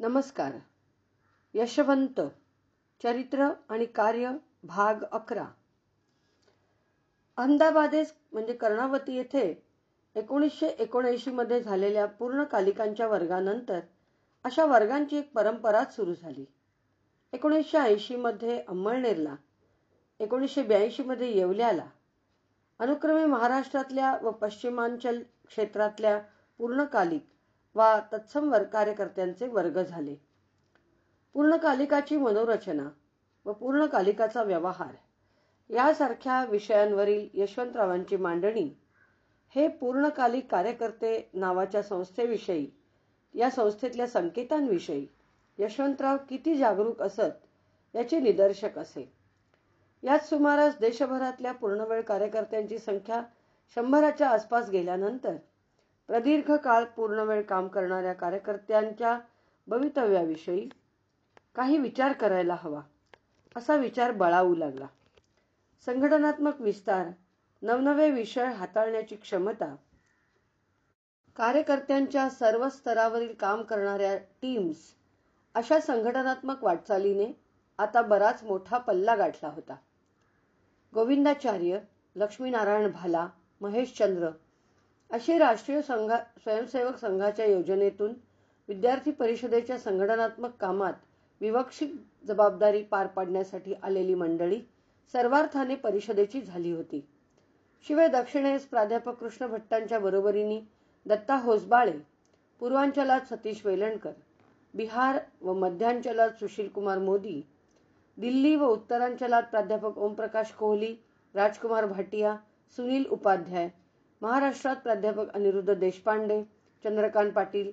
नमस्कार. यशवंत चरित्र आणि कार्य भाग अकरा. अहमदाबादेस म्हणजे कर्णावती येथे एकोणीसशे एकोणऐंशी मध्ये झालेल्या पूर्णकालिकांच्या वर्गानंतर अशा वर्गांची एक परंपराच सुरू झाली. एकोणीसशे ऐंशी मध्ये अंमळनेरला एकोणीसशे ब्याऐंशी मध्ये येवल्याला अनुक्रमे महाराष्ट्रातल्या व पश्चिमांचल क्षेत्रातल्या पूर्णकालिक वा तत्सम कार्यकर्त्यांचे वर्ग झाले. पूर्णकालिकाची मनोरचना व पूर्णकालिकाचा व्यवहार यासारख्या विषयांवरील यशवंतरावांची मांडणी हे पूर्णकालिक कार्यकर्ते नावाच्या संस्थेविषयी या संस्थेतल्या संकेतांविषयी यशवंतराव किती जागरूक असत याचे निदर्शक असे. याच सुमारास देशभरातल्या पूर्णवेळ कार्यकर्त्यांची संख्या शंभराच्या आसपास गेल्यानंतर प्रदीर्घ काळ पूर्णवेळ काम करणाऱ्या कार्यकर्त्यांच्या भवितव्याविषयी काही विचार करायला हवा असा विचार बळावू लागला. संघटनात्मक विस्तार नवनवे विषय हाताळण्याची क्षमता कार्यकर्त्यांच्या सर्व स्तरावरील काम करणाऱ्या टीम्स अशा संघटनात्मक वाटचालीने आता बराच मोठा पल्ला गाठला होता. गोविंदाचार्य लक्ष्मीनारायण भाला महेशचंद्र अशी राष्ट्रीय संघा स्वयंसेवक संघाच्या योजनेतून विद्यार्थी परिषदेच्या संघटनात्मक कामात विवक्षित जबाबदारी पार पाडण्यासाठी आलेली मंडळी सर्वार्थाने परिषदेची झाली होती. शिवाय दक्षिणेस प्राध्यापक कृष्ण भट्टांच्या बरोबरीने दत्ता होसबाळे पूर्वांचलात सतीश वेलणकर बिहार व मध्यांचलात सुशीलकुमार मोदी दिल्ली व उत्तरांचलात प्राध्यापक ओमप्रकाश कोहली राजकुमार भाटिया सुनील उपाध्याय महाराष्ट्रात प्राध्यापक अनिरुद्ध देशपांडे चंद्रकांत पाटील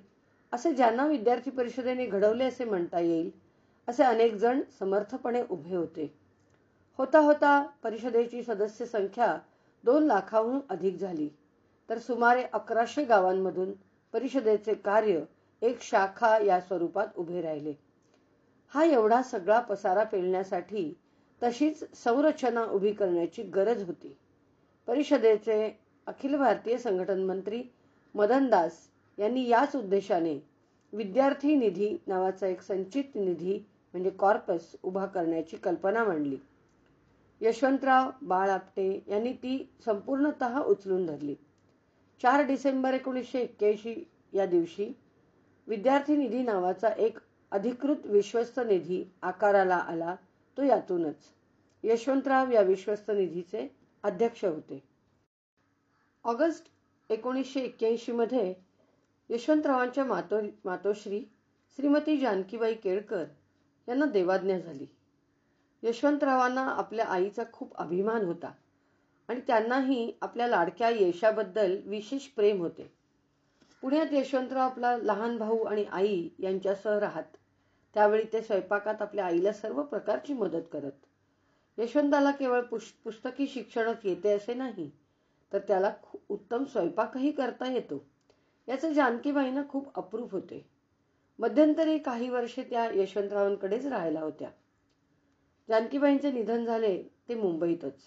असे ज्यांना विद्यार्थी परिषदेने घडवले असे म्हणता येईल असे अनेक जण समर्थपणे उभे होते. होता होता परिषदेची सदस्य संख्या दोन लाखाहून अधिक झाली तर सुमारे अकराशे गावांमधून परिषदेचे कार्य एक शाखा या स्वरूपात उभे राहिले. हा एवढा सगळा पसारा पेलण्यासाठी तशीच संरचना उभी करण्याची गरज होती. परिषदेचे अखिल भारतीय संघटन मंत्री मदन दास यांनी याच उद्देशाने विद्यार्थी निधी नावाचा एक संचित निधी म्हणजे कॉर्पस उभा करण्याची कल्पना मांडली. यशवंतराव बाळ आपटे यांनी ती संपूर्णत उचलून धरली. चार डिसेंबर एकोणीसशे एक्क्याऐंशी या दिवशी विद्यार्थी निधी नावाचा एक अधिकृत विश्वस्त निधी आकाराला आला तो यातूनच. यशवंतराव या विश्वस्त निधीचे अध्यक्ष होते. ऑगस्ट एकोणीसशे एक्क्याऐंशीमध्ये यशवंतरावांच्या मातो मातोश्री श्रीमती जानकीबाई केळकर यांना देवाज्ञा झाली. यशवंतरावांना आपल्या आईचा खूप अभिमान होता आणि त्यांनाही आपल्या लाडक्या यशाबद्दल विशेष प्रेम होते. पुण्यात यशवंतराव आपला लहान भाऊ आणि आई यांच्यासह राहत त्यावेळी ते स्वयंपाकात आपल्या आईला सर्व प्रकारची मदत करत. यशवंताला केवळ पुस्तकी शिक्षणच येते असे नाही तर त्याला उत्तम स्वयंपाकही करता येतो. याचं जानकीबाईंना खूप अप्रूप होते. मध्यंतरी काही वर्षे त्या यशवंतरावांकडेच राहायला होत्या. जानकीबाईंचे निधन झाले ते मुंबईतच.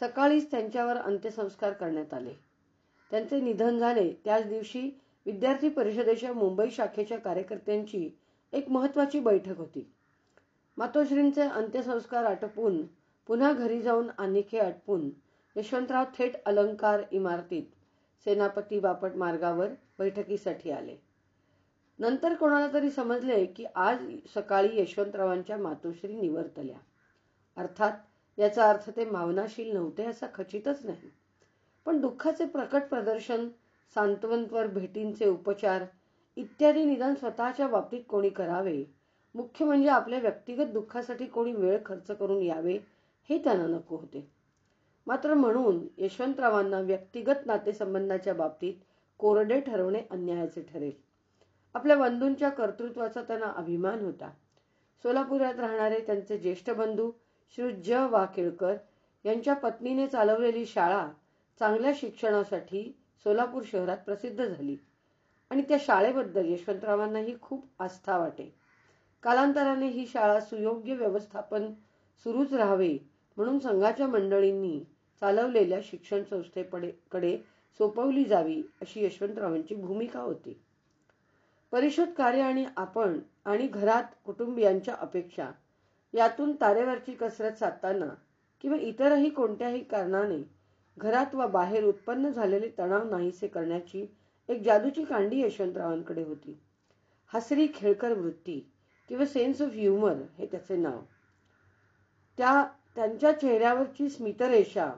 सकाळीच त्यांच्यावर अंत्यसंस्कार करण्यात आले. त्यांचे निधन झाले त्याच दिवशी विद्यार्थी परिषदेच्या मुंबई शाखेच्या कार्यकर्त्यांची एक महत्वाची बैठक होती. मातोश्रींचे अंत्यसंस्कार आटपून पुन्हा घरी जाऊन आणखी आटपून यशवंतराव थेट अलंकार इमारतीत सेनापती बापट मार्गावर बैठकीसाठी आले. नंतर कोणाला तरी समजले की आज सकाळी यशवंतरावांच्या मातोश्री निवर्तल्या. अर्थात याचा अर्थ ते भावनाशील नव्हते असा खचितच नाही. पण दुःखाचे प्रकट प्रदर्शन सांत्वनपर भेटींचे उपचार इत्यादी निदान स्वतःच्या बाबतीत कोणी करावे मुख्य म्हणजे आपल्या व्यक्तिगत दुःखासाठी कोणी वेळ खर्च करून यावे हे त्यांना नको होते. मात्र म्हणून यशवंतरावांना व्यक्तिगत नातेसंबंधाच्या बाबतीत कोरडे ठरवणे अन्यायाचे ठरेल. आपल्या बंधूंच्या कर्तृत्वाचा त्यांना अभिमान होता. सोलापुरात राहणारे त्यांचे ज्येष्ठ बंधू श्री ज वाकेळकर यांच्या पत्नीने चालवलेली शाळा चांगल्या शिक्षणासाठी सोलापूर शहरात प्रसिद्ध झाली आणि त्या शाळेबद्दल यशवंतरावांनाही खूप आस्था वाटे. कालांतराने ही शाळा सुयोग्य व्यवस्थापन सुरूच राहावे म्हणून संघाच्या मंडळींनी चालवलेल्या शिक्षण संस्थेकडे सोपवली जावी अशी यशवंतरावांची भूमिका होती. परिषद कार्य आणि आपण आणि घरात कुटुंबियांच्या अपेक्षा यातून तारेवरची कसरत साधताना किंवा इतरही कोणत्याही कारणाने घरात वा बाहेर उत्पन्न झालेले तणाव नाहीसे करण्याची एक जादूची कांडी यशवंतरावांकडे होती. हसरी खेळकर वृत्ती किंवा सेन्स ऑफ ह्युमर हे त्याचे नाव. त्या त्यांच्या चेहऱ्यावरची स्मितरेषा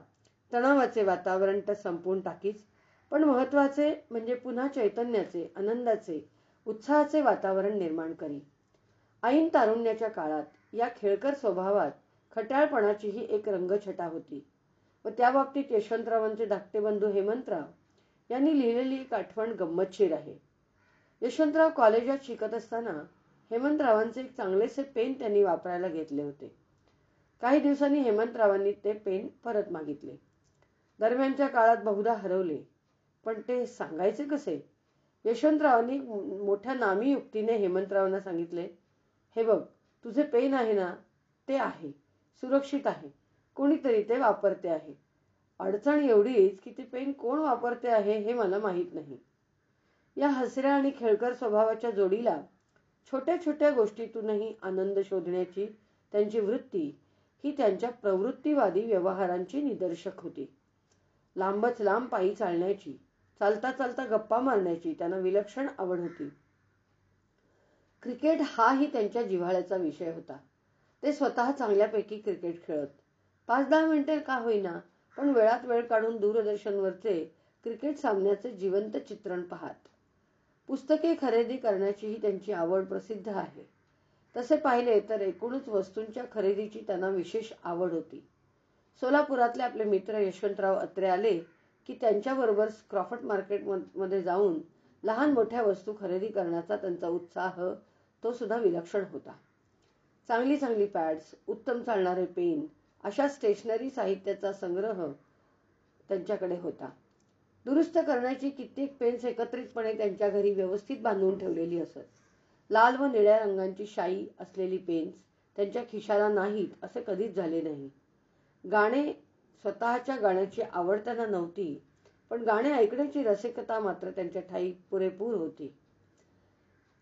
तणावाचे वातावरण तर संपवून टाकीच. पण महत्त्वाचे म्हणजे पुन्हा चैतन्याचे आनंदाचे उत्साहाचे वातावरण निर्माण करी. ऐन तारुण्याच्या काळात या खेळकर स्वभावात खट्याळपणाचीही एक रंगछटा होती. व त्या बाबतीत यशवंतरावांचे धाकटे बंधू हेमंतराव यांनी लिहिलेली एक आठवण गंमतशीर आहे. यशवंतराव कॉलेजात शिकत असताना हेमंतरावांचे एक चांगलेसे पेन त्यांनी वापरायला घेतले होते. काही दिवसांनी हेमंतरावांनी ते पेन परत मागितले. दरम्यानच्या काळात बहुधा हरवले. पण ते सांगायचे कसे? यशवंतरावांनी मोठ्या नामी युक्तीने हेमंतरावांना सांगितले हे बघ तुझे पेन आहे ना ते आहे सुरक्षित आहे कोणीतरी ते वापरते आहे. अडचण एवढीच की ते पेन कोण वापरते आहे हे मला माहीत नाही. या हसऱ्या आणि खेळकर स्वभावाच्या जोडीला छोट्या छोट्या गोष्टीतूनही आनंद शोधण्याची त्यांची वृत्ती ही त्यांच्या प्रवृत्तीवादी व्यवहारांची निदर्शक होती. लांबच लांब पायी चालण्याची चालता चालता गप्पा मारण्याची त्यांना विलक्षण आवड होती. क्रिकेट हाही त्यांच्या जिव्हाळ्याचा विषय होता. ते स्वतः चांगल्यापैकी क्रिकेट खेळत. पाच दहा मिनिटे का होईना पण वेळात वेळ काढून दूरदर्शनवरचे क्रिकेट सामन्याचे जिवंत चित्रण पाहत. पुस्तके खरेदी करण्याचीही त्यांची आवड प्रसिद्ध आहे. तसे पाहिले तर एकूणच वस्तूंच्या खरेदीची त्यांना विशेष आवड होती. सोलापुरातले आपले मित्र यशवंतराव अत्रे आले की त्यांच्याबरोबर क्रॉफर्ट मार्केटमध्ये जाऊन लहान मोठ्या वस्तू खरेदी करण्याचा त्यांचा उत्साह तो सुद्धा विलक्षण होता. चांगली चांगली पॅड्स उत्तम चालणारे पेन अशा स्टेशनरी साहित्याचा संग्रह त्यांच्याकडे होता. दुरुस्त करण्याची कित्येक पेन्स एकत्रितपणे त्यांच्या घरी व्यवस्थित बांधून ठेवलेली असत. लाल व निळ्या रंगांची शाई असलेली पेन्स त्यांच्या खिशाला नाहीत असे कधीच झाले नाही. गाणे स्वतःच्या गाण्याची आवड त्यांना नव्हती पण गाणे ऐकण्याची रसिकता मात्र त्यांच्या ठाई पुरेपूर होती.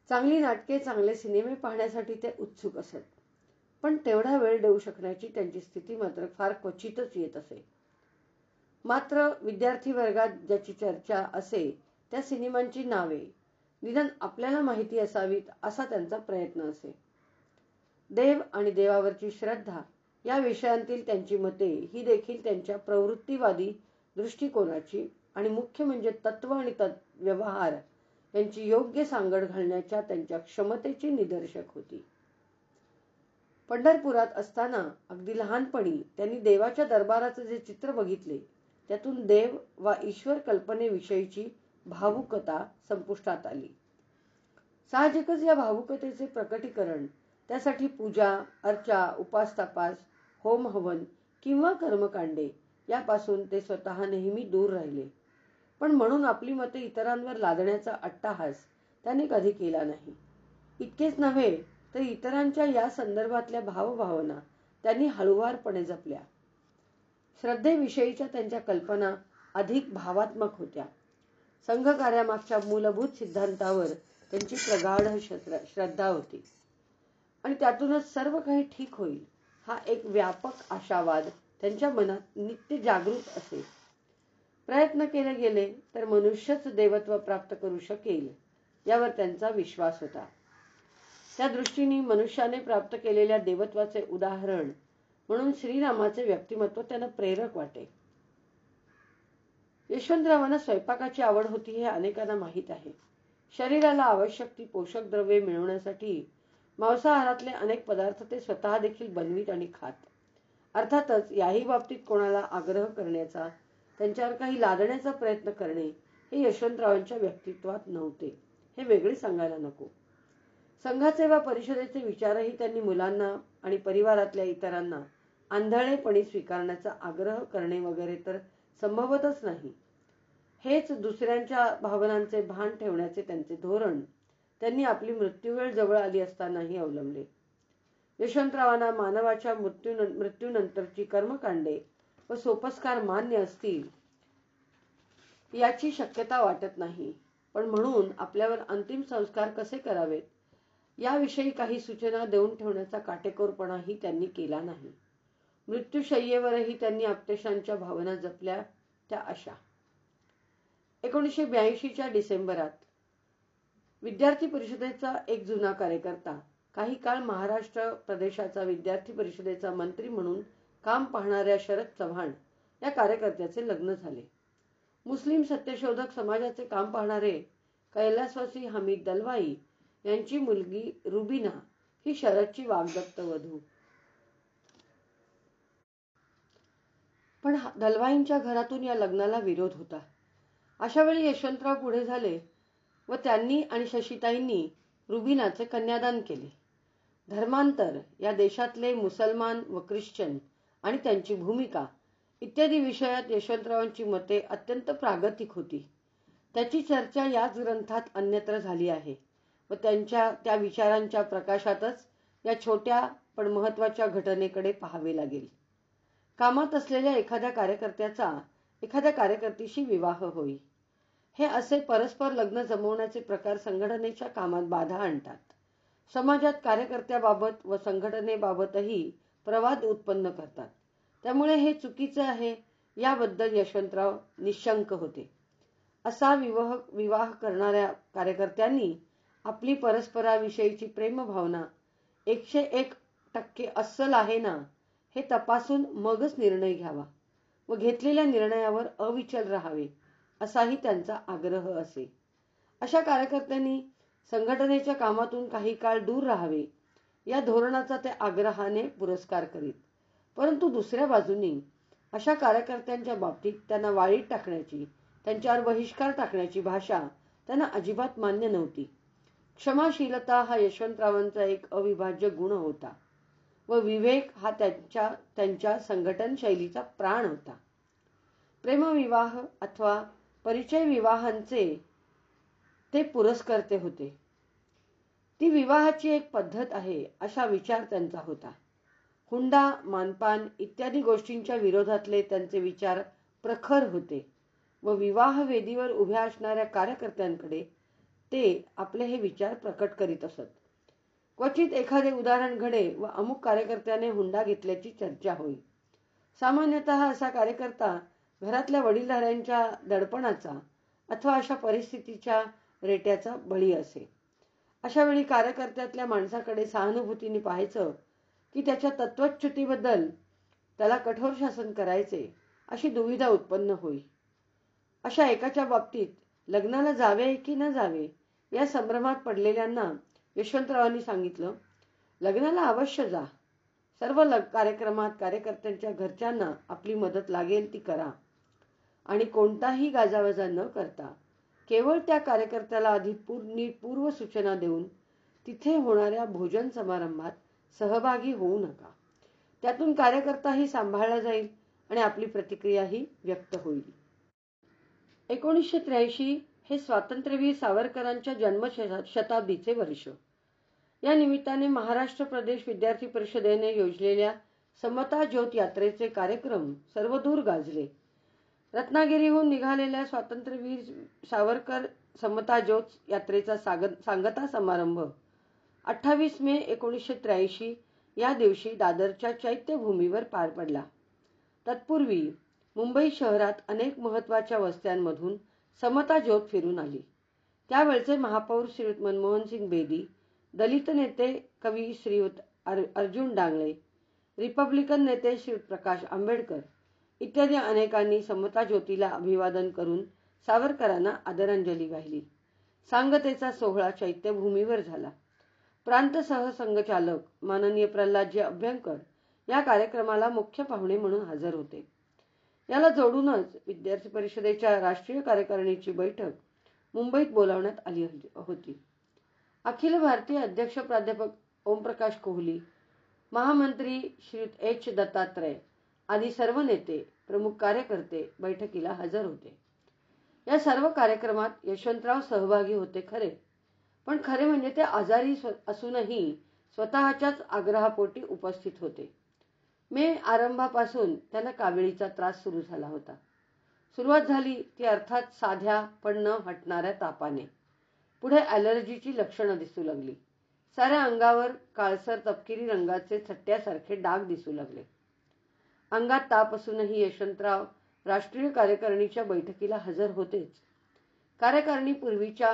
चांगली नाटके चांगले सिनेमे पाहण्यासाठी ते उत्सुक असत पण तेवढा वेळ देऊ शकण्याची त्यांची स्थिती मात्र फार क्वचितच येत असे. मात्र विद्यार्थी वर्गात ज्याची चर्चा असे त्या सिनेमांची नावे निदान आपल्याला माहिती असावीत असा त्यांचा प्रयत्न असे. देव आणि देवावरची श्रद्धा या विषयांतील त्यांची मते ही देखील त्यांच्या प्रवृत्तीवादी दृष्टिकोनाची आणि मुख्य म्हणजे तत्व आणि व्यवहार यांची योग्य सांगड घालण्याच्या त्यांच्या क्षमतेची निदर्शक होती. पंढरपुरात असताना अगदी लहानपणी त्यांनी देवाच्या दरबाराचे जे चित्र बघितले त्यातून देव वा ईश्वर कल्पनेविषयीची भावुकता संपुष्टात आली. साहजिकच या भावुकतेचे प्रकटीकरण त्यासाठी पूजा अर्चा उपासतापास होम हवन किंवा कर्मकांडे यापासून ते स्वतः नेहमी दूर राहिले. पण म्हणून आपली मते इतरांवर लादण्याचा अट्टाहास त्याने कधी केला नाही. इतकेच नव्हे तर इतरांच्या या संदर्भातल्या भावभावना त्यांनी हळुवारपणे जपल्या. श्रद्धेविषयीच्या त्यांच्या कल्पना अधिक भावात्मक होत्या. संघकार्यामागच्या मूलभूत सिद्धांतावर त्यांची प्रगाढ श्रद्धा होती. आणि त्यातूनच सर्व काही ठीक होईल. हा एक व्यापक आशावाद त्यांच्या मनात नित्य जागृत असे प्रयत्न केले गेले तर मनुष्यच देवत्व प्राप्त करू शकेल यावर त्यांचा विश्वास होता. त्या दृष्टीने मनुष्याने प्राप्त केलेल्या देवत्वाचे उदाहरण म्हणून श्रीरामाचे व्यक्तिमत्व त्यांना प्रेरक वाटे. यशवंतरावांना स्वयंपाकाची आवड होती हे अनेकांना माहीत आहे. शरीराला आवश्यक ती पोषक द्रव्ये मिळवण्यासाठी मांसाहारातले अनेक पदार्थ ते स्वतः देखील बनवीत आणि खात. अर्थातच याही बाबतीत कोणाला आग्रह करण्याचा त्यांच्यावर काही लादण्याचा प्रयत्न करणे हे यशवंतरावांच्या व्यक्तित्वात नव्हते. हे वेगळे सांगायला नको. संघाचे वा परिषदेचे विचारही त्यांनी मुलांना आणि परिवारातल्या इतरांना आंधळेपणी स्वीकारण्याचा आग्रह करणे वगैरे तर संभवतच नाही. हेच दुसऱ्यांच्या भावनांचे भान ठेवण्याचे त्यांचे धोरण त्यांनी आपली मृत्यूवेळ जवळ आली असतानाही अवलंबले. यशवंतरावांना मानवाच्या मृत्यू मृत्यूनंतरची कर्मकांडे व सोपस्कार मान्य असतील याची शक्यता वाटत नाही. पण म्हणून आपल्यावर अंतिम संस्कार कसे करावेत याविषयी काही सूचना देऊन ठेवण्याचा काटेकोरपणाही त्यांनी केला नाही. मृत्यूशय्येवरही त्यांनी आपतेशांच्या भावना जपल्या त्या अशा. एकोणीसशे ब्याऐंशीच्या डिसेंबरात विद्यार्थी परिषदेचा एक जुना कार्यकर्ता. काही काळ महाराष्ट्र प्रदेशाचा विद्यार्थी परिषदेचा मंत्री म्हणून काम पाहणाऱ्या शरद चव्हाण या कार्यकर्त्याचे लग्न झाले. मुस्लिम सत्यशोधक समाजाचे काम पाहणारे कैलासवासी हमीद दलवाई यांची मुलगी रुबिना ही शरदची वागदत्त वधू. पण दलवाईंच्या घरातून या लग्नाला विरोध होता. अशा वेळी यशवंतराव पुढे झाले. व त्यांनी आणि शशिताईंनी रुबिनाचे कन्यादान केले. धर्मांतर या देशातले मुसलमान व ख्रिश्चन आणि त्यांची भूमिका इत्यादी विषयात यशवंतरावांची मते अत्यंत प्रागतिक होती. त्याची चर्चा याच ग्रंथात अन्यत्र झाली आहे व त्यांच्या त्या विचारांच्या प्रकाशातच या छोट्या पण महत्त्वाच्या घटनेकडे पाहावे लागेल. कामात असलेल्या एखाद्या कार्यकर्त्याचा एखाद्या कार्यकर्तीशी विवाह होई. हे असे परस्पर लग्न जमवण्याचे प्रकार संघटनेच्या कामात बाधा आणतात. समाजात कार्यकर्त्याबाबत व संघटनेबाबतही प्रवाद उत्पन्न करतात. त्यामुळे हे चुकीचे आहे याबद्दल यशवंतराव निशंक होते. असा विवाह विवाह करणाऱ्या कार्यकर्त्यांनी आपली परस्पराविषयीची प्रेमभावना एकशे एक टक्के अस्सल आहे ना हे तपासून मगच निर्णय घ्यावा व घेतलेल्या निर्णयावर अविचल राहावे. असाही त्यांचा आग्रह असे. अशा कार्यकर्त्यांनी संघटनेच्या कामातून काही काळ दूर राहावे या धोरणाचा ते आग्रहाने पुरस्कार करीत. परंतु दुसऱ्या बाजूनी अशा कार्यकर्त्यांच्या बाबतीत त्यांना वाळीत टाकण्याची त्यांच्यावर बहिष्कार टाकण्याची भाषा त्यांना अजिबात मान्य नव्हती. क्षमाशीलता हा यशवंतरावांचा एक अविभाज्य गुण होता व विवेक हा त्यांच्या त्यांच्या संघटन शैलीचा प्राण होता. प्रेमविवाह अथवा परिचय विवाहांचे ते पुरस्कर्ते होते. ती विवाहाची एक पद्धत आहे अशा विचार त्यांचा होता. हुंडा मानपान इत्यादी गोष्टींच्या विरोधातले त्यांचे विचार प्रखर होते व विवाह वेदीवर उभ्या असणाऱ्या कार्यकर्त्यांकडे ते आपले हे विचार प्रकट करीत असत. क्वचित एखादे उदाहरण घडे व अमुक कार्यकर्त्याने हुंडा घेतल्याची चर्चा होई. सामान्यतः असा कार्यकर्ता घरातल्या वडीलधाऱ्यांच्या दडपणाचा अथवा अशा परिस्थितीच्या रेट्याचा बळी असे. अशा वेळी कार्यकर्त्यातल्या माणसाकडे सहानुभूतीने पाहायचं की त्याच्या तत्वच्युतीबद्दल त्याला कठोर शासन करायचे अशी दुविधा उत्पन्न होई. अशा एकाच्या बाबतीत लग्नाला जावे की न जावे या संभ्रमात पडलेल्यांना यशवंतरावांनी सांगितलं लग्नाला अवश्य जा. सर्व लग कार्यक्रमात कार्यकर्त्यांच्या घरच्यांना आपली मदत लागेल ती करा. आणि कोणताही गाजावाजा न करता केवळ त्या कार्यकर्त्याला आधी नीट पूर्व सूचना देऊन तिथे होणाऱ्या भोजन समारंभात सहभागी होऊ नका. त्यातून कार्यकर्ताही सांभाळला जाईल आणि आपली प्रतिक्रियाही व्यक्त होईल. एकोणीसशे त्र्याऐंशी हे स्वातंत्र्यवीर सावरकरांच्या जन्म शताब्दीचे वर्ष. या निमित्ताने महाराष्ट्र प्रदेश विद्यार्थी परिषदेने योजलेल्या समता ज्योत यात्रेचे कार्यक्रम सर्वदूर गाजले. रत्नागिरीहून निघालेल्या स्वातंत्र्यवीर सावरकर समता ज्योत यात्रेचा सांगता समारंभ अठ्ठावीस मे एकोणीसशे त्र्याऐंशी या दिवशी दादरच्या चैत्यभूमीवर पार पडला. तत्पूर्वी मुंबई शहरात अनेक महत्त्वाच्या वस्त्यांमधून समता ज्योत फिरून आली. त्यावेळचे महापौर श्री मनमोहन सिंग बेदी दलित नेते कवी श्रीयुत अर्जुन डांगळे रिपब्लिकन नेते श्री प्रकाश आंबेडकर इत्यादी अनेकांनी समता ज्योतीला अभिवादन करून सावरकरांना आदरांजली वाहिली. सांगतेचा सोहळा चैत्यभूमीवर झाला. प्रांत सहसंघचालक माननीय प्रल्हादजी अभ्यंकर या कार्यक्रमाला मुख्य पाहुणे म्हणून हजर होते. याला जोडूनच विद्यार्थी परिषदेच्या राष्ट्रीय कार्यकारिणीची बैठक मुंबईत बोलावण्यात आली होती. अखिल भारतीय अध्यक्ष प्राध्यापक ओमप्रकाश कोहली महामंत्री श्री एच दत्तात्रय आदी सर्व नेते प्रमुख कार्यकर्ते बैठकीला हजर होते. या सर्व कार्यक्रमात यशवंतराव सहभागी होते खरे. पण खरे म्हणजे ते आजारी असूनही स्वतःच्याच आग्रहापोटी उपस्थित होते. मे आरंभापासून त्यांना काविळीचा त्रास सुरू झाला होता. सुरुवात झाली ती अर्थात साध्या पण न हटणाऱ्या तापाने. पुढे ॲलर्जीची लक्षणं दिसू लागली. साऱ्या अंगावर काळसर तपकिरी रंगाचे छट्ट्यासारखे डाग दिसू लागले. अंगात ताप असूनही यशवंतराव राष्ट्रीय कार्यकारिणीच्या बैठकीला हजर होतेच. कार्यकारिणी पूर्वीच्या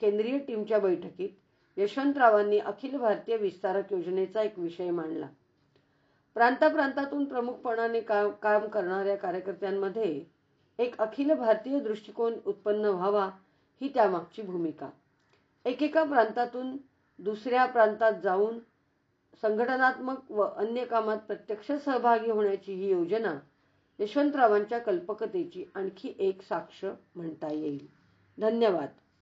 केंद्रीय टीमच्या बैठकीत यशवंतरावांनी अखिल भारतीय विस्तारक योजनेचा एक विषय मांडला. प्रांताप्रांतातून प्रमुखपणाने काम काम करणाऱ्या कार्यकर्त्यांमध्ये एक अखिल भारतीय दृष्टिकोन उत्पन्न व्हावा ही त्यामागची भूमिका. एकेका प्रांतातून दुसऱ्या प्रांतात जाऊन संघटनात्मक व अन्य कामात प्रत्यक्ष सहभागी होण्याची ही योजना यशवंतरावांच्या कल्पकतेची आणखी एक साक्ष म्हणता येईल. धन्यवाद.